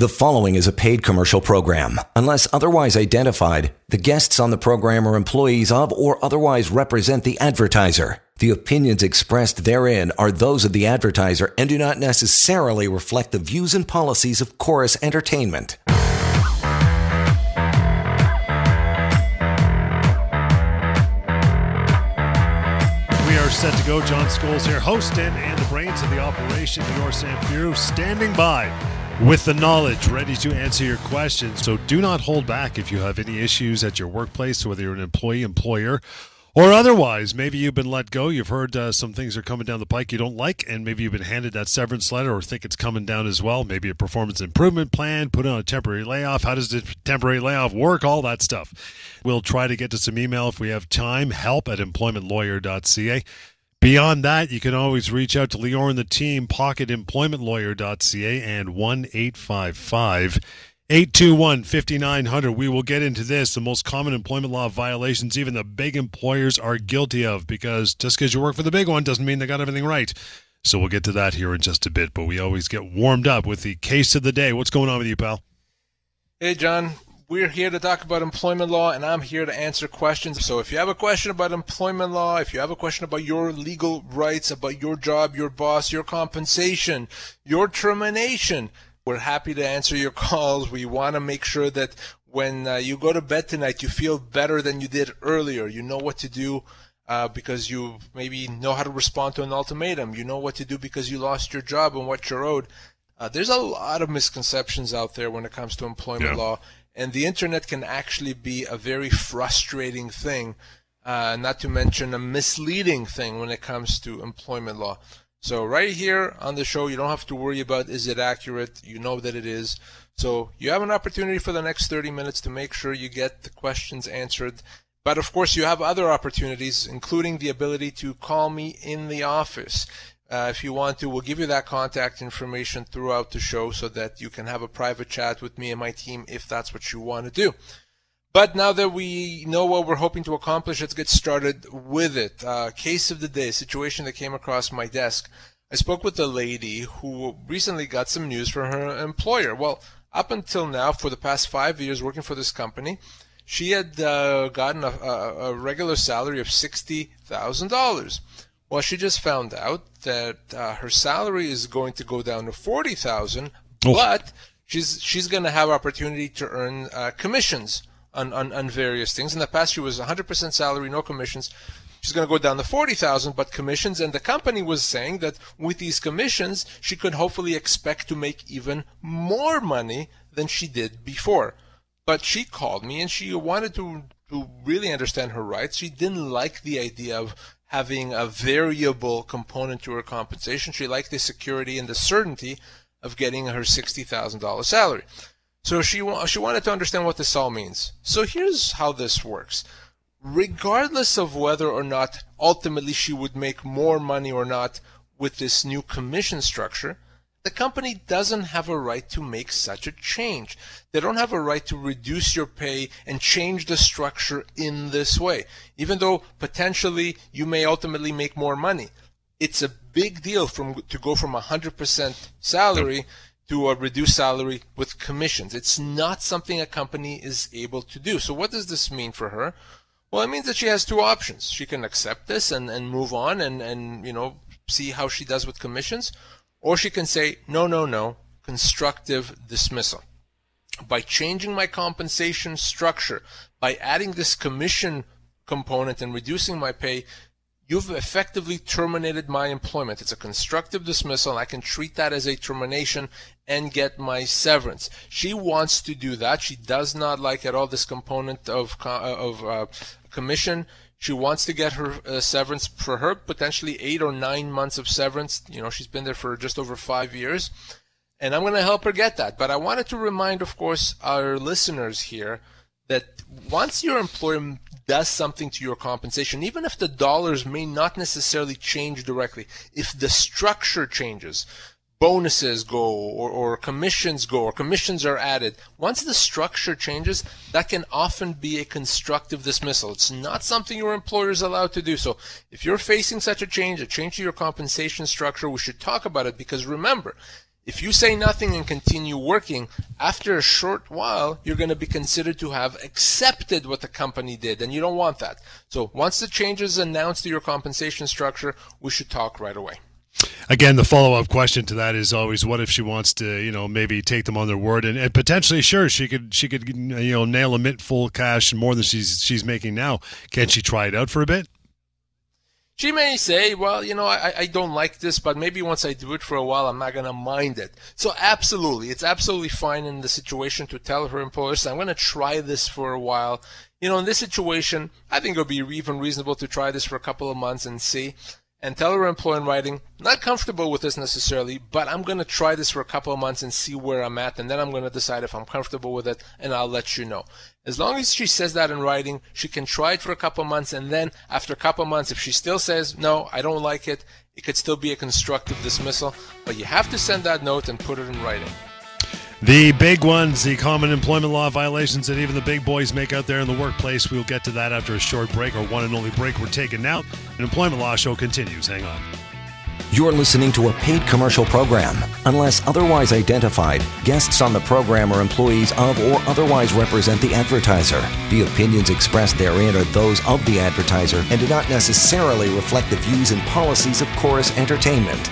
The following is a paid commercial program. Unless otherwise identified, the guests on the program are employees of or otherwise represent the advertiser. The opinions expressed therein are those of the advertiser and do not necessarily reflect the views and policies of Chorus Entertainment. We are set to go. John Scholes here, host and, and the brains of the operation. Lior Samfiru standing by with the knowledge ready to answer your questions. So do not hold back if you have any issues at your workplace, whether you're an employee, employer, or otherwise. Maybe you've been let go. You've heard uh, some things are coming down the pike you don't like, and maybe you've been handed that severance letter or think it's coming down as well. Maybe a performance improvement plan, put on a temporary layoff. How does the temporary layoff work? All that stuff. We'll try to get to some email if we have time. Help at employmentlawyer.ca. Beyond that, you can always reach out to Lior and the team, pocketemploymentlawyer.ca and 1 855 821 5900. We will get into this the most common employment law violations even the big employers are guilty of because just because you work for the big one doesn't mean they got everything right. So we'll get to that here in just a bit, but we always get warmed up with the case of the day. What's going on with you, pal? Hey, John. We're here to talk about employment law, and I'm here to answer questions. So if you have a question about employment law, if you have a question about your legal rights, about your job, your boss, your compensation, your termination, we're happy to answer your calls. We want to make sure that when uh, you go to bed tonight, you feel better than you did earlier. You know what to do. Uh, because you maybe know how to respond to an ultimatum. You know what to do because you lost your job and what you're owed. Uh, there's a lot of misconceptions out there when it comes to employment Yeah. law and the internet can actually be a very frustrating thing, uh, not to mention a misleading thing when it comes to employment law. So right here on the show, you don't have to worry about is it accurate. You know that it is. So you have an opportunity for the next 30 minutes to make sure you get the questions answered. But of course, you have other opportunities, including the ability to call me in the office. Uh, if you want to, we'll give you that contact information throughout the show so that you can have a private chat with me and my team if that's what you want to do. But now that we know what we're hoping to accomplish, let's get started with it. Uh, case of the day, situation that came across my desk. I spoke with a lady who recently got some news from her employer. Well, up until now, for the past five years working for this company, she had uh, gotten a, a, a regular salary of $60,000. Well, she just found out that uh, her salary is going to go down to 40000 Oh. but she's she's going to have opportunity to earn uh, commissions on, on, on various things. In the past, she was 100% salary, no commissions. She's going to go down to 40,000 but commissions and the company was saying that with these commissions she could hopefully expect to make even more money than she did before. But she called me and she wanted to to really understand her rights. She didn't like the idea of having a variable component to her compensation. She liked the security and the certainty of getting her $60,000 salary. So she she wanted to understand what this all means. So here's how this works regardless of whether or not ultimately she would make more money or not with this new commission structure, the company doesn't have a right to make such a change. They don't have a right to reduce your pay and change the structure in this way, even though potentially you may ultimately make more money. It's a big deal from to go from 100% salary to a reduced salary with commissions. It's not something a company is able to do. So what does this mean for her? Well, it means that she has two options. She can accept this and, and move on and, and, you know, see how she does with commissions. Or she can say, no, no, no, constructive dismissal. By changing my compensation structure, by adding this commission component and reducing my pay, you've effectively terminated my employment. It's a constructive dismissal. And I can treat that as a termination and get my severance. She wants to do that. She does not like at all this component of of uh, commission. She wants to get her uh, severance for her potentially eight or nine months of severance. You know, she's been there for just over five years, and I'm going to help her get that. But I wanted to remind, of course, our listeners here that once your employer does something to your compensation, even if the dollars may not necessarily change directly, if the structure changes, bonuses go or, or commissions go or commissions are added, once the structure changes, that can often be a constructive dismissal. It's not something your employer is allowed to do. So if you're facing such a change, a change to your compensation structure, we should talk about it because remember, If you say nothing and continue working, after a short while, you're going to be considered to have accepted what the company did, and you don't want that. So once the change is announced to your compensation structure, we should talk right away. Again, the follow up question to that is always, what if she wants to, you know, maybe take them on their word and, and potentially, sure, she could, she could, you know, nail a mint full cash and more than she's she's making now. Can she try it out for a bit? She may say, well, you know, I, I don't like this, but maybe once I do it for a while, I'm not going to mind it. So absolutely, it's absolutely fine in the situation to tell her employers, I'm going to try this for a while. You know, in this situation, I think it would be even reasonable to try this for a couple of months and see and tell her employer in writing, not comfortable with this necessarily, but I'm going to try this for a couple of months and see where I'm at, and then I'm going to decide if I'm comfortable with it, and I'll let you know. As long as she says that in writing, she can try it for a couple of months, and then after a couple of months, if she still says, no, I don't like it, it could still be a constructive dismissal, but you have to send that note and put it in writing. The big ones, the common employment law violations that even the big boys make out there in the workplace. We'll get to that after a short break, or one and only break we're taking now. An employment law show continues. Hang on. You're listening to a paid commercial program. Unless otherwise identified, guests on the program are employees of or otherwise represent the advertiser. The opinions expressed therein are those of the advertiser and do not necessarily reflect the views and policies of Chorus Entertainment.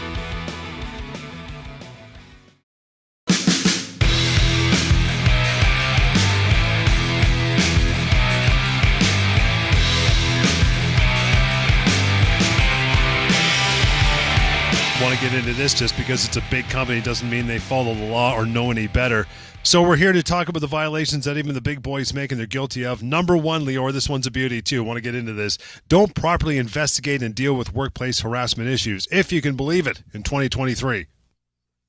Want to get into this just because it's a big company doesn't mean they follow the law or know any better. So we're here to talk about the violations that even the big boys make and they're guilty of. Number one, Lior, this one's a beauty too. Want to get into this. Don't properly investigate and deal with workplace harassment issues, if you can believe it, in 2023.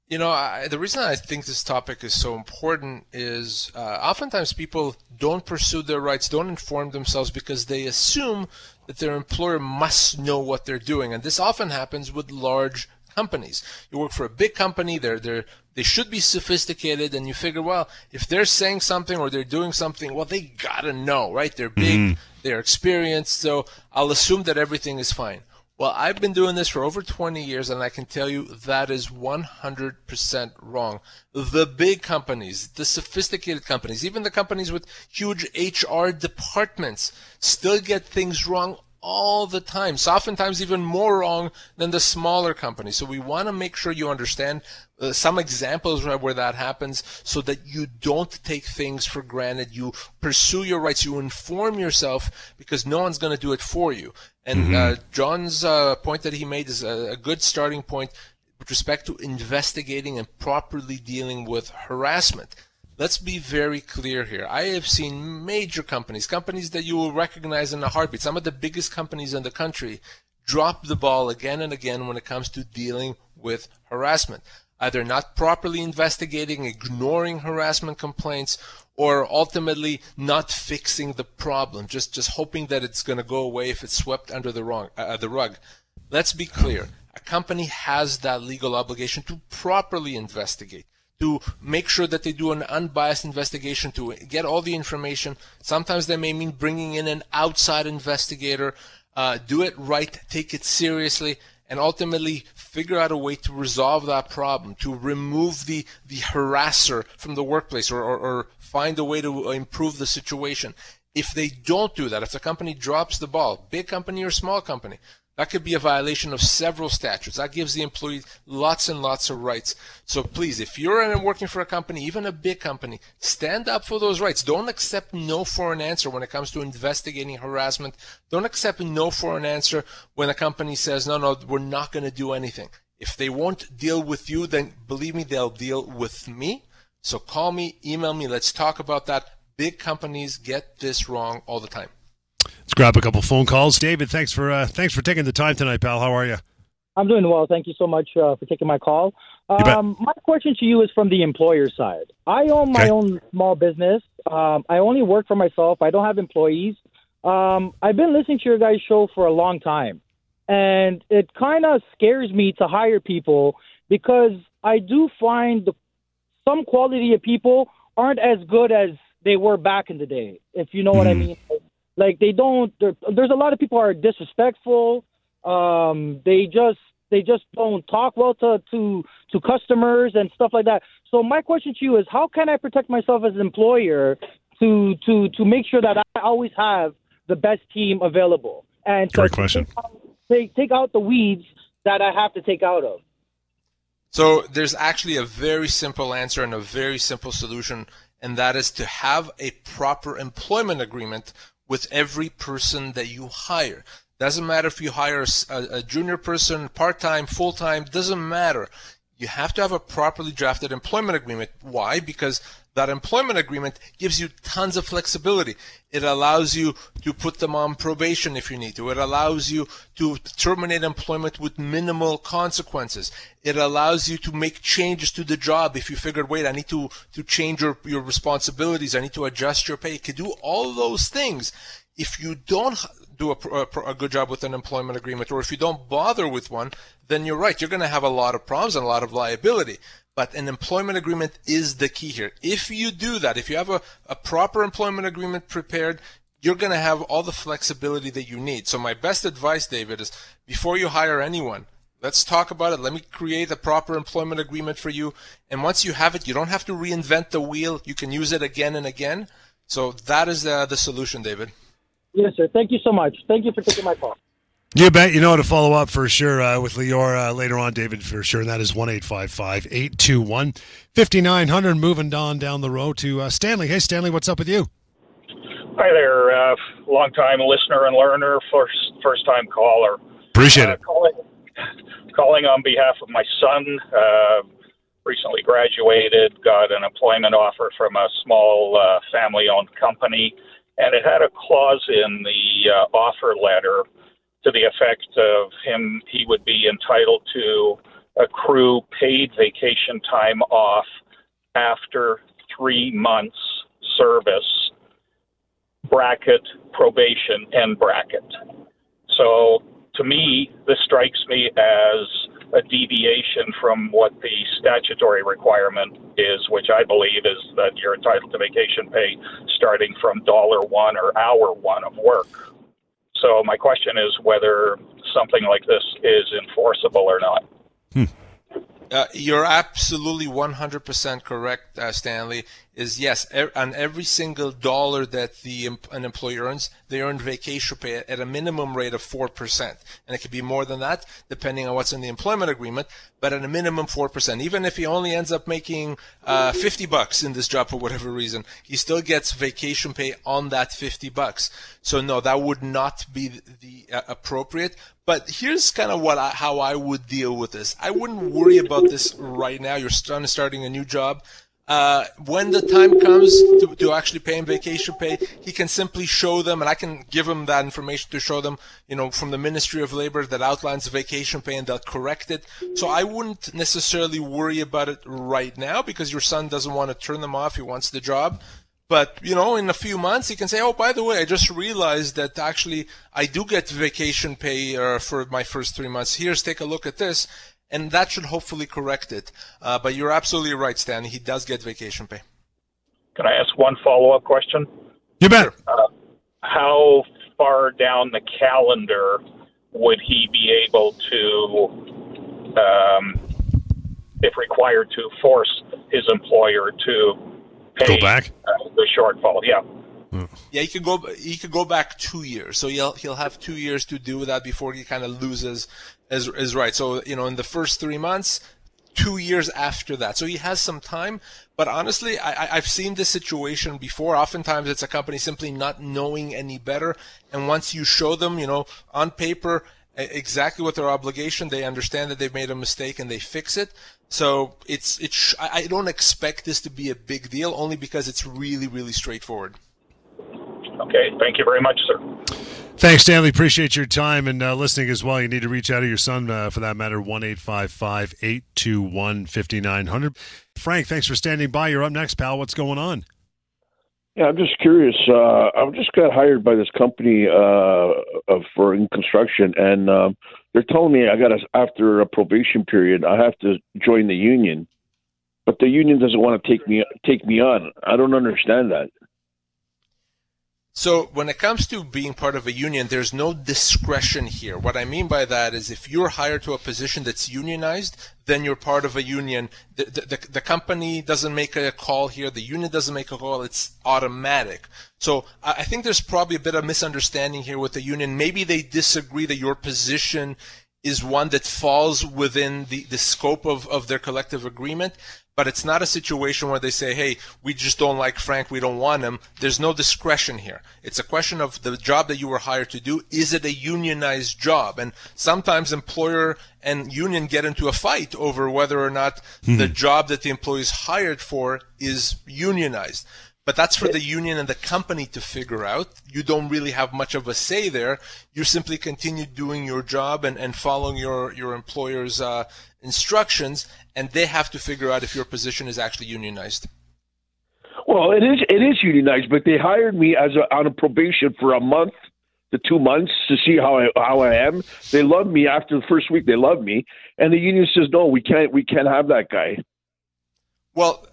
You know, I, the reason I think this topic is so important is uh, oftentimes people don't pursue their rights, don't inform themselves because they assume that their employer must know what they're doing. And this often happens with large companies. You work for a big company, they're they're they should be sophisticated, and you figure, well, if they're saying something or they're doing something, well, they gotta know, right? They're big, mm-hmm. they're experienced, so I'll assume that everything is fine. Well, I've been doing this for over 20 years, and I can tell you that is 100% wrong. The big companies, the sophisticated companies, even the companies with huge HR departments, still get things wrong all the time. So oftentimes even more wrong than the smaller companies. So we want to make sure you understand uh, some examples where that happens so that you don't take things for granted. You pursue your rights. You inform yourself because no one's going to do it for you. And mm-hmm. uh, John's uh, point that he made is a, a good starting point with respect to investigating and properly dealing with harassment let's be very clear here. I have seen major companies, companies that you will recognize in a heartbeat, some of the biggest companies in the country, drop the ball again and again when it comes to dealing with harassment. Either not properly investigating, ignoring harassment complaints, or ultimately not fixing the problem, just, just hoping that it's going to go away if it's swept under the, wrong, uh, the rug. Let's be clear. A company has that legal obligation to properly investigate to make sure that they do an unbiased investigation to get all the information. Sometimes that may mean bringing in an outside investigator. Uh, do it right, take it seriously, and ultimately figure out a way to resolve that problem, to remove the, the harasser from the workplace or, or, or find a way to improve the situation. If they don't do that, if the company drops the ball, big company or small company, that could be a violation of several statutes. That gives the employee lots and lots of rights. So please, if you're working for a company, even a big company, stand up for those rights. Don't accept no for an answer when it comes to investigating harassment. Don't accept no for an answer when a company says, no, no, we're not going to do anything. If they won't deal with you, then believe me, they'll deal with me. So call me, email me, let's talk about that. Big companies get this wrong all the time. Let's grab a couple phone calls. David, thanks for uh, thanks for taking the time tonight, pal. How are you? I'm doing well. Thank you so much uh, for taking my call. Um, my question to you is from the employer side. I own my okay. own small business. Um, I only work for myself. I don't have employees. Um, I've been listening to your guys' show for a long time, and it kind of scares me to hire people because I do find the, some quality of people aren't as good as they were back in the day. If you know mm. what I hmm. mean. Like they don't. There's a lot of people are disrespectful. Um, they just They just don't talk well to to to customers and stuff like that. So my question to you is, how can I protect myself as an employer to to to make sure that I always have the best team available? And Great question. Take out, take, take out the weeds that I have to take out of. So there's actually a very simple answer and a very simple solution, and that is to have a proper employment agreement with every person that you hire. Doesn't matter if you hire a, a junior person, part time, full time, doesn't matter. You have to have a properly drafted employment agreement. Why? Because that employment agreement gives you tons of flexibility. It allows you to put them on probation if you need to. It allows you to terminate employment with minimal consequences. It allows you to make changes to the job if you figured, wait, I need to, to change your, your responsibilities. I need to adjust your pay. You can do all those things. If you don't do a, a, a, good job with an employment agreement, or if you don't bother with one, then you're right. You're going to have a lot of problems and a lot of liability. But an employment agreement is the key here. If you do that, if you have a, a proper employment agreement prepared, you're going to have all the flexibility that you need. So my best advice, David, is before you hire anyone, let's talk about it. Let me create a proper employment agreement for you. And once you have it, you don't have to reinvent the wheel. You can use it again and again. So that is the solution, David. Yes, sir. Thank you so much. Thank you for taking my call. You bet. You know how to follow up for sure uh, with Lior uh, later on, David, for sure. And that is 1 821 5900. Moving on down the road to uh, Stanley. Hey, Stanley, what's up with you? Hi there. Uh, long time listener and learner, first first time caller. Appreciate it. Uh, calling, calling on behalf of my son. Uh, recently graduated, got an employment offer from a small family owned company, and it had a clause in the uh, offer letter to the effect of him he would be entitled to accrue paid vacation time off after three months service bracket probation end bracket. So to me this strikes me as a deviation from what the statutory requirement is, which I believe is that you're entitled to vacation pay starting from dollar one or hour one of work. So my question is whether something like this is enforceable or not. Hmm. Uh, you're absolutely 100% correct, uh, Stanley. Is yes, er, on every single dollar that the an employer earns, they earn vacation pay at a minimum rate of four percent, and it could be more than that depending on what's in the employment agreement. But at a minimum four percent, even if he only ends up making uh, 50 bucks in this job for whatever reason, he still gets vacation pay on that 50 bucks. So no, that would not be the uh, appropriate. But here's kind of what I, how I would deal with this. I wouldn't worry about this right now. You're starting a new job. Uh, when the time comes to, to actually pay him vacation pay, he can simply show them, and I can give him that information to show them, you know, from the Ministry of Labor that outlines vacation pay and they'll correct it. So I wouldn't necessarily worry about it right now because your son doesn't want to turn them off. He wants the job. But, you know, in a few months, he can say, oh, by the way, I just realized that actually I do get vacation pay uh, for my first three months. Here's, take a look at this. And that should hopefully correct it. Uh, but you're absolutely right, Stan. He does get vacation pay. Can I ask one follow up question? You bet. Uh, how far down the calendar would he be able to, um, if required, to force his employer to pay go back uh, the shortfall. Yeah. Yeah, he could go. He could go back two years, so he'll he'll have two years to do that before he kind of loses his, his right. So you know, in the first three months, two years after that. So he has some time. But honestly, I, I've seen this situation before. Oftentimes, it's a company simply not knowing any better, and once you show them, you know, on paper exactly what their obligation, they understand that they've made a mistake and they fix it. So it's it's I don't expect this to be a big deal only because it's really really straightforward. Okay, thank you very much, sir. Thanks, Stanley. Appreciate your time and uh, listening as well. You need to reach out to your son uh, for that matter, 1 821 5900. Frank, thanks for standing by. You're up next, pal. What's going on? Yeah, I'm just curious. Uh, I just got hired by this company uh, for in construction, and um, they're telling me I got to after a probation period, I have to join the union, but the union doesn't want to take me take me on. I don't understand that. So when it comes to being part of a union, there's no discretion here. What I mean by that is if you're hired to a position that's unionized, then you're part of a union. The, the, the, company doesn't make a call here. The union doesn't make a call. It's automatic. So I think there's probably a bit of misunderstanding here with the union. Maybe they disagree that your position is one that falls within the, the scope of, of their collective agreement but it's not a situation where they say, hey, we just don't like Frank, we don't want him. There's no discretion here. It's a question of the job that you were hired to do. Is it a unionized job? And sometimes employer and union get into a fight over whether or not hmm. the job that the employee is hired for is unionized. But that's for the union and the company to figure out. You don't really have much of a say there. You simply continue doing your job and, and following your, your employer's uh, instructions, and they have to figure out if your position is actually unionized. Well, it is it is unionized, but they hired me as a, on a probation for a month to two months to see how I how I am. They love me after the first week. They love me, and the union says no, we can't we can't have that guy. Well,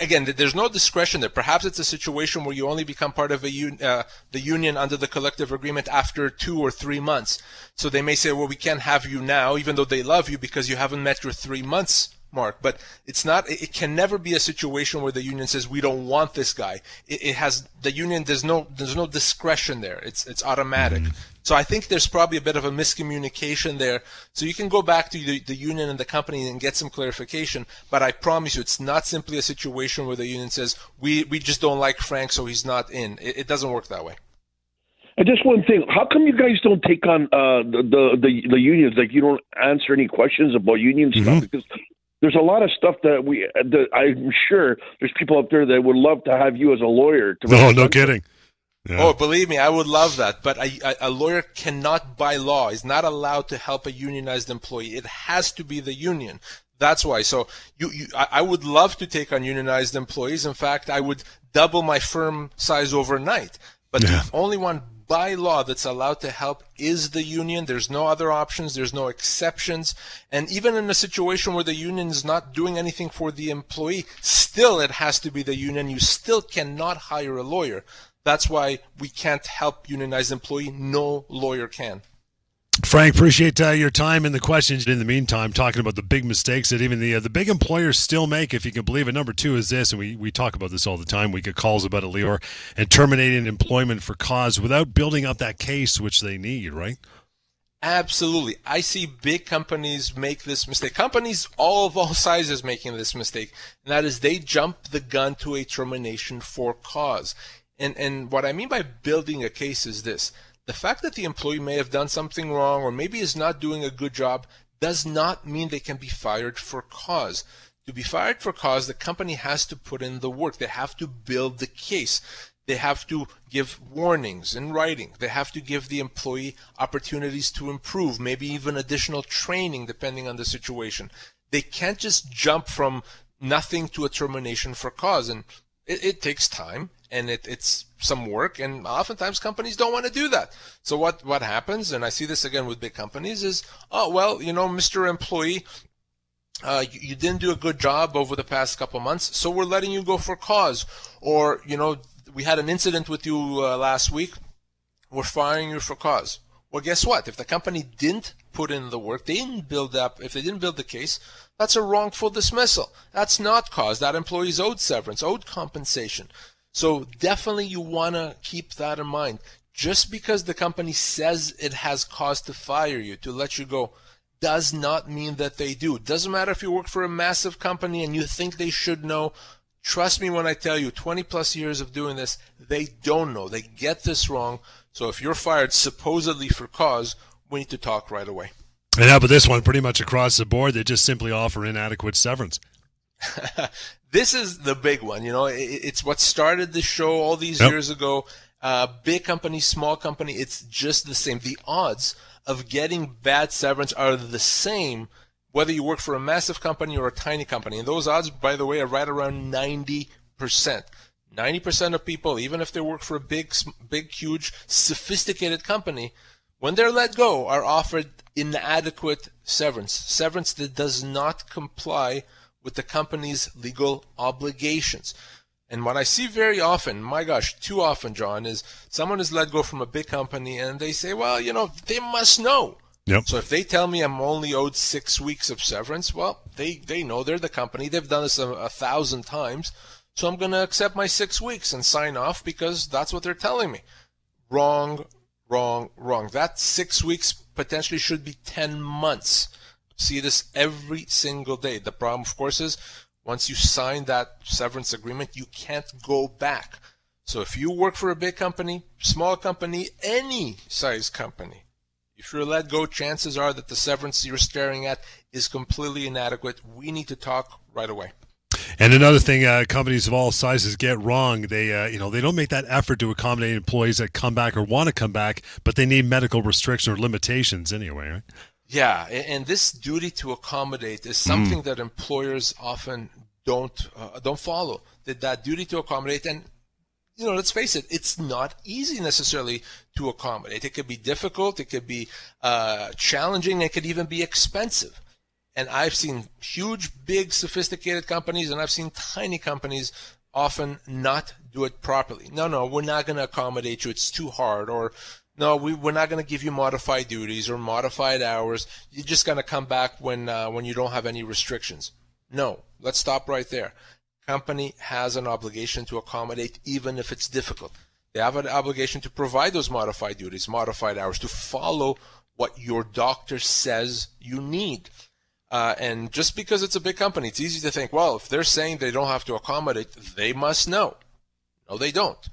again, there's no discretion there. Perhaps it's a situation where you only become part of a un- uh, the union under the collective agreement after two or three months. So they may say, well, we can't have you now, even though they love you because you haven't met your three months mark. But it's not. It can never be a situation where the union says we don't want this guy. It, it has the union. There's no there's no discretion there. It's it's automatic. Mm-hmm. So I think there's probably a bit of a miscommunication there. So you can go back to the, the union and the company and get some clarification. But I promise you, it's not simply a situation where the union says we we just don't like Frank, so he's not in. It, it doesn't work that way. And just one thing, how come you guys don't take on uh, the, the, the the unions? Like you don't answer any questions about union mm-hmm. stuff because there's a lot of stuff that we that I'm sure there's people up there that would love to have you as a lawyer. To no, no kidding. Yeah. Oh, believe me, I would love that. But a, a, lawyer cannot, by law, is not allowed to help a unionized employee. It has to be the union. That's why. So you, you I, I would love to take on unionized employees. In fact, I would double my firm size overnight. But yeah. the only one by law that's allowed to help is the union. There's no other options. There's no exceptions. And even in a situation where the union is not doing anything for the employee, still it has to be the union. You still cannot hire a lawyer. That's why we can't help unionized employee. No lawyer can. Frank, appreciate uh, your time and the questions. In the meantime, talking about the big mistakes that even the uh, the big employers still make, if you can believe it. Number two is this, and we, we talk about this all the time. We get calls about it, Lior, and terminating employment for cause without building up that case which they need, right? Absolutely. I see big companies make this mistake. Companies all of all sizes making this mistake. And that is they jump the gun to a termination for cause. And and what I mean by building a case is this the fact that the employee may have done something wrong or maybe is not doing a good job does not mean they can be fired for cause. To be fired for cause, the company has to put in the work. They have to build the case. They have to give warnings in writing. They have to give the employee opportunities to improve, maybe even additional training depending on the situation. They can't just jump from nothing to a termination for cause. And it, it takes time and it, it's some work and oftentimes companies don't want to do that. So what what happens and i see this again with big companies is oh well you know mr employee uh, you, you, didn't do a good job over the past couple months so we're letting you go for cause. Or you know we had an incident with you uh, last week we're firing you for cause. Well guess what? If the company didn't put in the work they didn't build up if they didn't build the case that's a wrongful dismissal. That's not cause. That employee's owed severance owed compensation so definitely you want to keep that in mind. Just because the company says it has cause to fire you, to let you go, does not mean that they do. Doesn't matter if you work for a massive company and you think they should know. Trust me when I tell you, 20 plus years of doing this, they don't know. They get this wrong. So if you're fired supposedly for cause, we need to talk right away. And how about this one? Pretty much across the board, they just simply offer inadequate severance. this is the big one. You know, it's what started the show all these yep. years ago. Uh, big company, small company, it's just the same. The odds of getting bad severance are the same whether you work for a massive company or a tiny company. And those odds, by the way, are right around 90%. 90% of people, even if they work for a big, big, huge, sophisticated company, when they're let go, are offered inadequate severance. Severance that does not comply with the company's legal obligations. And what I see very often, my gosh, too often, John, is someone is let go from a big company and they say, well, you know, they must know. Yep. So if they tell me I'm only owed six weeks of severance, well, they, they know they're the company. They've done this a, a thousand times. So I'm going to accept my six weeks and sign off because that's what they're telling me. Wrong, wrong, wrong. That six weeks potentially should be 10 months. See this every single day. The problem, of course, is once you sign that severance agreement, you can't go back. So if you work for a big company, small company, any size company, if you're let go, chances are that the severance you're staring at is completely inadequate. We need to talk right away. And another thing, uh, companies of all sizes get wrong. They, uh, you know, they don't make that effort to accommodate employees that come back or want to come back, but they need medical restrictions or limitations anyway, right? Yeah, and this duty to accommodate is something mm. that employers often don't uh, don't follow. That that duty to accommodate, and you know, let's face it, it's not easy necessarily to accommodate. It could be difficult, it could be uh, challenging, it could even be expensive. And I've seen huge, big, sophisticated companies, and I've seen tiny companies often not do it properly. No, no, we're not going to accommodate you. It's too hard, or no, we, we're not going to give you modified duties or modified hours. You're just going to come back when uh, when you don't have any restrictions. No, let's stop right there. Company has an obligation to accommodate, even if it's difficult. They have an obligation to provide those modified duties, modified hours, to follow what your doctor says you need. Uh, and just because it's a big company, it's easy to think, well, if they're saying they don't have to accommodate, they must know. No, they don't.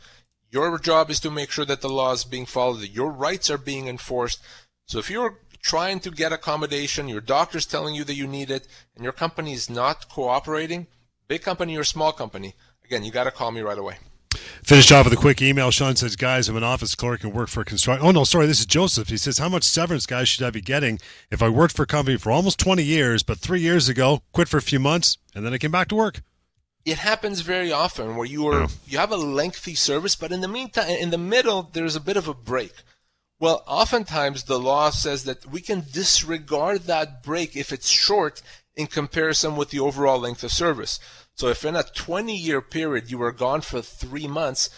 Your job is to make sure that the law is being followed, that your rights are being enforced. So if you're trying to get accommodation, your doctor's telling you that you need it, and your company is not cooperating, big company or small company, again, you got to call me right away. Finished off with a quick email. Sean says, "Guys, I'm an office clerk and work for a construction." Oh no, sorry, this is Joseph. He says, "How much severance, guys, should I be getting if I worked for a company for almost 20 years, but three years ago quit for a few months and then I came back to work?" It happens very often where you are you have a lengthy service, but in the meantime, in the middle, there's a bit of a break. Well, oftentimes the law says that we can disregard that break if it's short in comparison with the overall length of service. So if in a 20 year period you were gone for three months,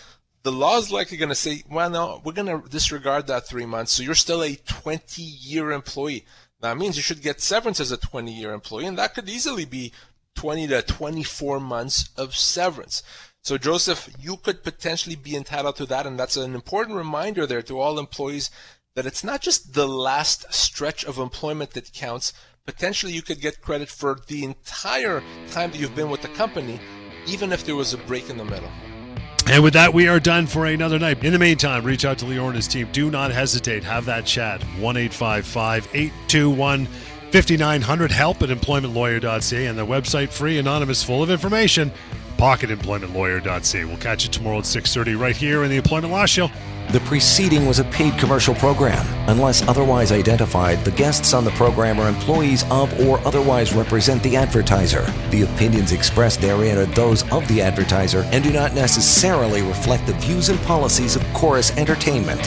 the law is likely going to say, well, no, we're going to disregard that three months. So you're still a 20 year employee. That means you should get severance as a 20 year employee, and that could easily be 20 to 24 months of severance. So, Joseph, you could potentially be entitled to that, and that's an important reminder there to all employees that it's not just the last stretch of employment that counts. Potentially, you could get credit for the entire time that you've been with the company, even if there was a break in the middle. And with that, we are done for another night. In the meantime, reach out to Lior and his team. Do not hesitate. Have that chat. 1 821 5900 help at employmentlawyer.ca and the website free, anonymous, full of information, pocketemploymentlawyer.ca. We'll catch you tomorrow at 6.30 right here in the Employment Law Show. The preceding was a paid commercial program. Unless otherwise identified, the guests on the program are employees of or otherwise represent the advertiser. The opinions expressed therein are those of the advertiser and do not necessarily reflect the views and policies of Chorus Entertainment.